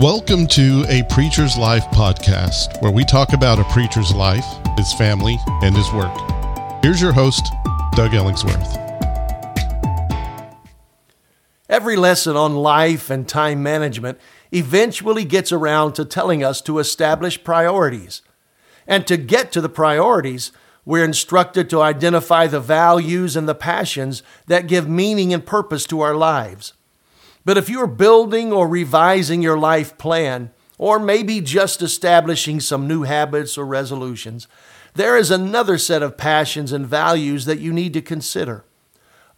Welcome to a Preacher's Life podcast, where we talk about a preacher's life, his family, and his work. Here's your host, Doug Ellingsworth. Every lesson on life and time management eventually gets around to telling us to establish priorities. And to get to the priorities, we're instructed to identify the values and the passions that give meaning and purpose to our lives. But if you're building or revising your life plan, or maybe just establishing some new habits or resolutions, there is another set of passions and values that you need to consider.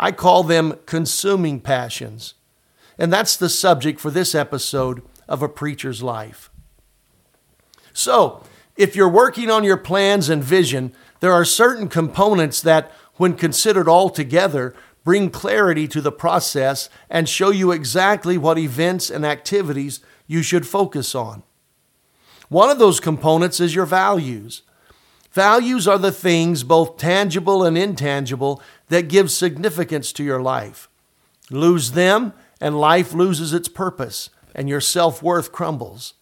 I call them consuming passions. And that's the subject for this episode of A Preacher's Life. So, if you're working on your plans and vision, there are certain components that, when considered all together, bring clarity to the process, and show you exactly what events and activities you should focus on. One of those components is your values. Values are the things, both tangible and intangible, that give significance to your life. Lose them, and life loses its purpose, and your self worth crumbles.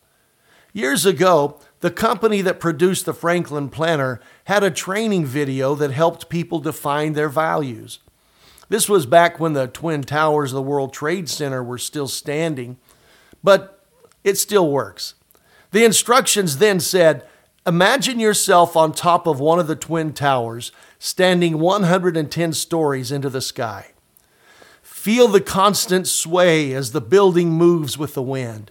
Years ago, the company that produced the Franklin Planner had a training video that helped people define their values. This was back when the Twin Towers of the World Trade Center were still standing, but it still works. The instructions then said Imagine yourself on top of one of the Twin Towers, standing 110 stories into the sky. Feel the constant sway as the building moves with the wind.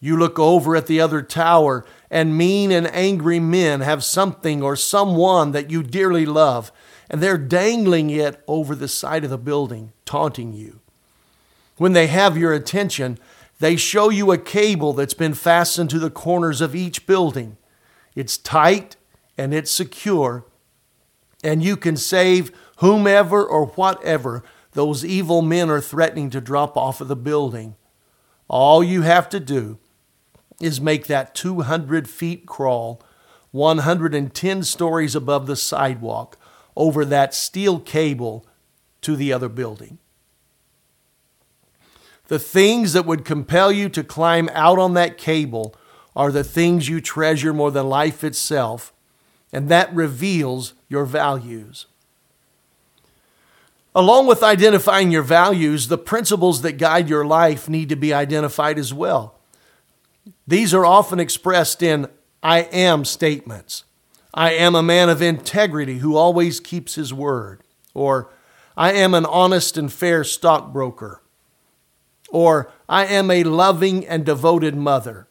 You look over at the other tower, and mean and angry men have something or someone that you dearly love and they're dangling it over the side of the building, taunting you. When they have your attention, they show you a cable that's been fastened to the corners of each building. It's tight and it's secure, and you can save whomever or whatever those evil men are threatening to drop off of the building. All you have to do is make that 200 feet crawl 110 stories above the sidewalk over that steel cable to the other building. The things that would compel you to climb out on that cable are the things you treasure more than life itself, and that reveals your values. Along with identifying your values, the principles that guide your life need to be identified as well. These are often expressed in I am statements. I am a man of integrity who always keeps his word. Or, I am an honest and fair stockbroker. Or, I am a loving and devoted mother.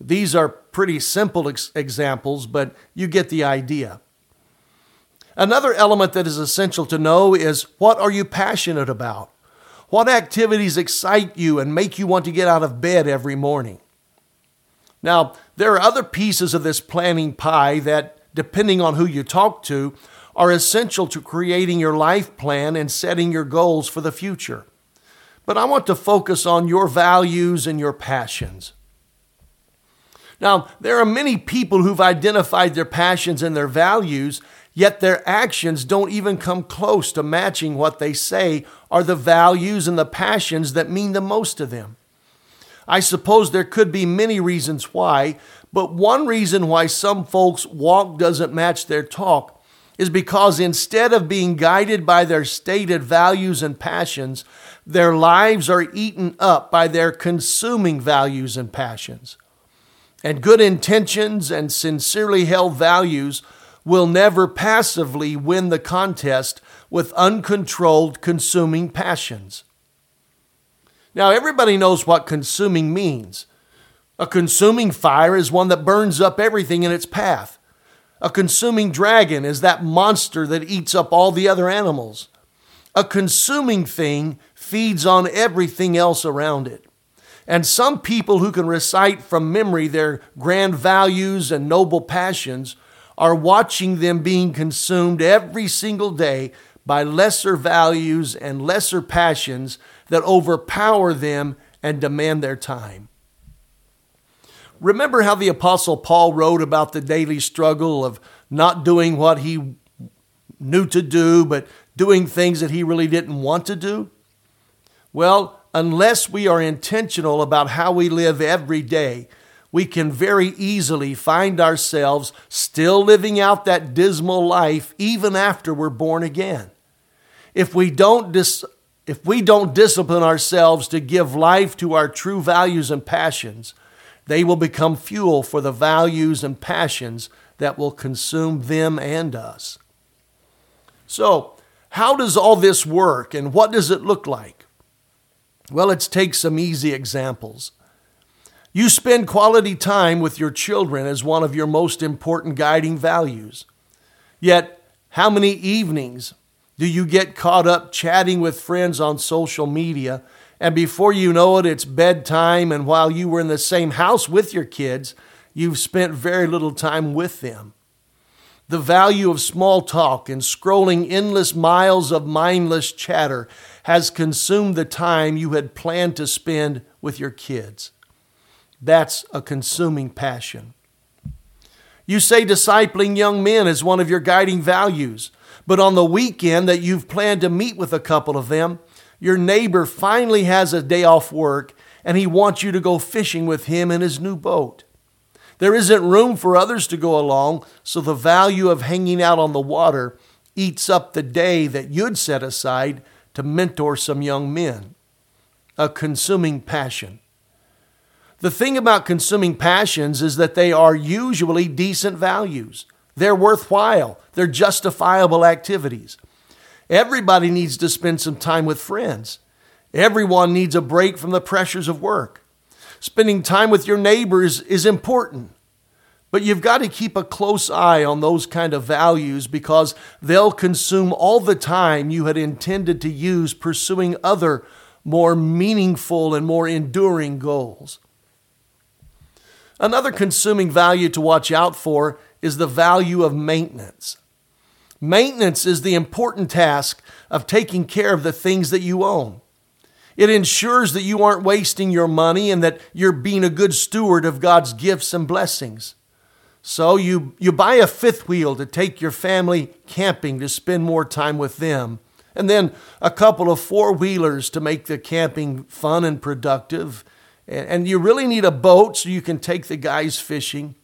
These are pretty simple ex- examples, but you get the idea. Another element that is essential to know is what are you passionate about? What activities excite you and make you want to get out of bed every morning? Now, there are other pieces of this planning pie that depending on who you talk to, are essential to creating your life plan and setting your goals for the future. But I want to focus on your values and your passions. Now, there are many people who've identified their passions and their values, yet their actions don't even come close to matching what they say are the values and the passions that mean the most to them. I suppose there could be many reasons why, but one reason why some folks' walk doesn't match their talk is because instead of being guided by their stated values and passions, their lives are eaten up by their consuming values and passions. And good intentions and sincerely held values will never passively win the contest with uncontrolled consuming passions. Now, everybody knows what consuming means. A consuming fire is one that burns up everything in its path. A consuming dragon is that monster that eats up all the other animals. A consuming thing feeds on everything else around it. And some people who can recite from memory their grand values and noble passions are watching them being consumed every single day by lesser values and lesser passions that overpower them and demand their time. Remember how the Apostle Paul wrote about the daily struggle of not doing what he knew to do, but doing things that he really didn't want to do? Well, unless we are intentional about how we live every day, we can very easily find ourselves still living out that dismal life even after we're born again. If we don't dis- if we don't discipline ourselves to give life to our true values and passions, they will become fuel for the values and passions that will consume them and us. So, how does all this work and what does it look like? Well, let's take some easy examples. You spend quality time with your children as one of your most important guiding values. Yet, how many evenings do you get caught up chatting with friends on social media, and before you know it, it's bedtime, and while you were in the same house with your kids, you've spent very little time with them? The value of small talk and scrolling endless miles of mindless chatter has consumed the time you had planned to spend with your kids. That's a consuming passion. You say discipling young men is one of your guiding values, but on the weekend that you've planned to meet with a couple of them, your neighbor finally has a day off work and he wants you to go fishing with him in his new boat. There isn't room for others to go along, so the value of hanging out on the water eats up the day that you'd set aside to mentor some young men. A consuming passion. The thing about consuming passions is that they are usually decent values. They're worthwhile, they're justifiable activities. Everybody needs to spend some time with friends. Everyone needs a break from the pressures of work. Spending time with your neighbors is important. But you've got to keep a close eye on those kind of values because they'll consume all the time you had intended to use pursuing other more meaningful and more enduring goals. Another consuming value to watch out for is the value of maintenance. Maintenance is the important task of taking care of the things that you own. It ensures that you aren't wasting your money and that you're being a good steward of God's gifts and blessings. So you, you buy a fifth wheel to take your family camping to spend more time with them, and then a couple of four wheelers to make the camping fun and productive and you really need a boat so you can take the guys fishing.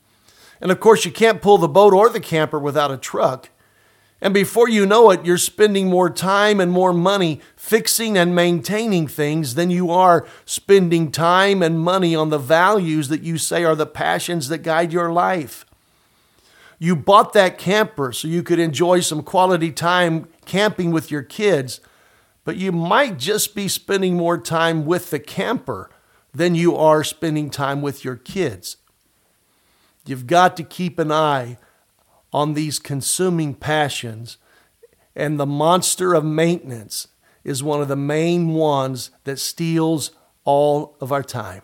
And of course, you can't pull the boat or the camper without a truck. And before you know it, you're spending more time and more money fixing and maintaining things than you are spending time and money on the values that you say are the passions that guide your life. You bought that camper so you could enjoy some quality time camping with your kids, but you might just be spending more time with the camper than you are spending time with your kids. You've got to keep an eye on these consuming passions, and the monster of maintenance is one of the main ones that steals all of our time.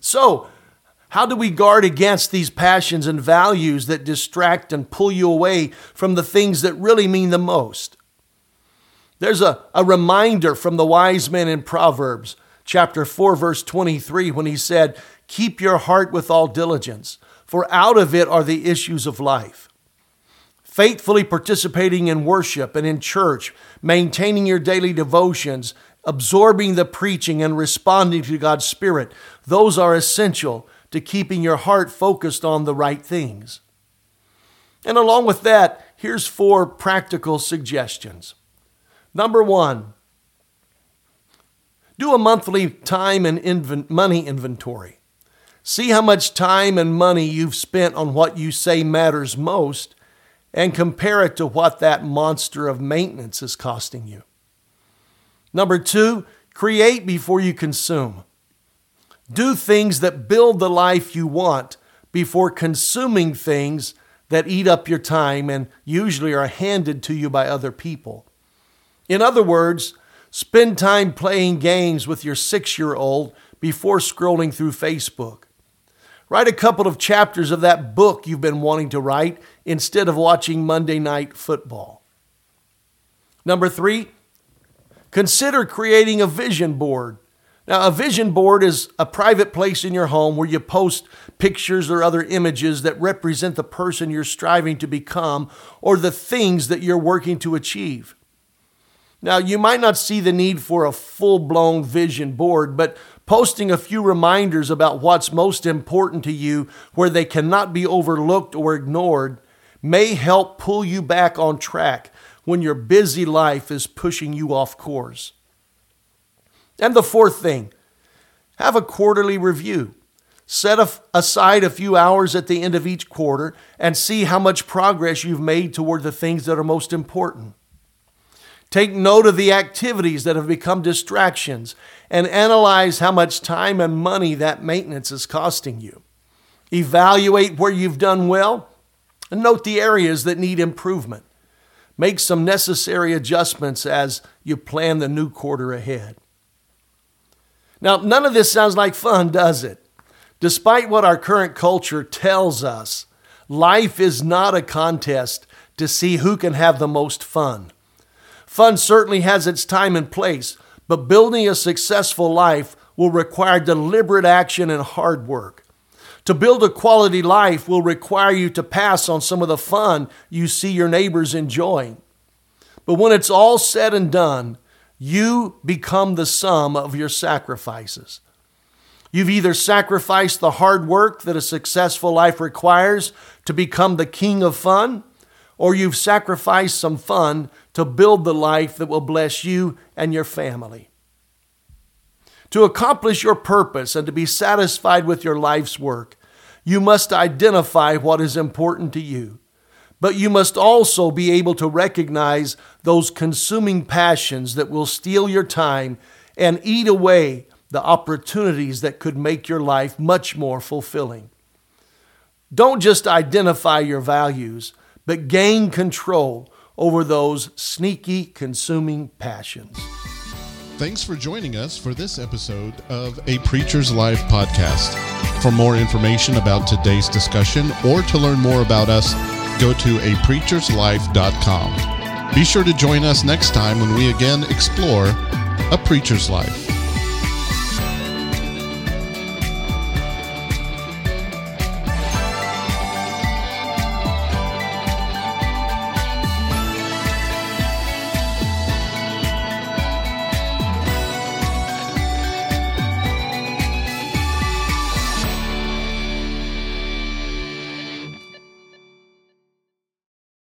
So, how do we guard against these passions and values that distract and pull you away from the things that really mean the most? There's a, a reminder from the wise men in Proverbs chapter 4, verse 23, when he said, Keep your heart with all diligence, for out of it are the issues of life. Faithfully participating in worship and in church, maintaining your daily devotions, absorbing the preaching, and responding to God's Spirit, those are essential to keeping your heart focused on the right things. And along with that, here's four practical suggestions. Number one, do a monthly time and money inventory. See how much time and money you've spent on what you say matters most and compare it to what that monster of maintenance is costing you. Number two, create before you consume. Do things that build the life you want before consuming things that eat up your time and usually are handed to you by other people. In other words, Spend time playing games with your six year old before scrolling through Facebook. Write a couple of chapters of that book you've been wanting to write instead of watching Monday Night Football. Number three, consider creating a vision board. Now, a vision board is a private place in your home where you post pictures or other images that represent the person you're striving to become or the things that you're working to achieve. Now, you might not see the need for a full blown vision board, but posting a few reminders about what's most important to you where they cannot be overlooked or ignored may help pull you back on track when your busy life is pushing you off course. And the fourth thing, have a quarterly review. Set aside a few hours at the end of each quarter and see how much progress you've made toward the things that are most important. Take note of the activities that have become distractions and analyze how much time and money that maintenance is costing you. Evaluate where you've done well and note the areas that need improvement. Make some necessary adjustments as you plan the new quarter ahead. Now, none of this sounds like fun, does it? Despite what our current culture tells us, life is not a contest to see who can have the most fun. Fun certainly has its time and place, but building a successful life will require deliberate action and hard work. To build a quality life will require you to pass on some of the fun you see your neighbors enjoying. But when it's all said and done, you become the sum of your sacrifices. You've either sacrificed the hard work that a successful life requires to become the king of fun, or you've sacrificed some fun to build the life that will bless you and your family. To accomplish your purpose and to be satisfied with your life's work, you must identify what is important to you. But you must also be able to recognize those consuming passions that will steal your time and eat away the opportunities that could make your life much more fulfilling. Don't just identify your values, but gain control over those sneaky consuming passions. Thanks for joining us for this episode of A Preacher's Life podcast. For more information about today's discussion or to learn more about us, go to apreacherslife.com. Be sure to join us next time when we again explore a preacher's life.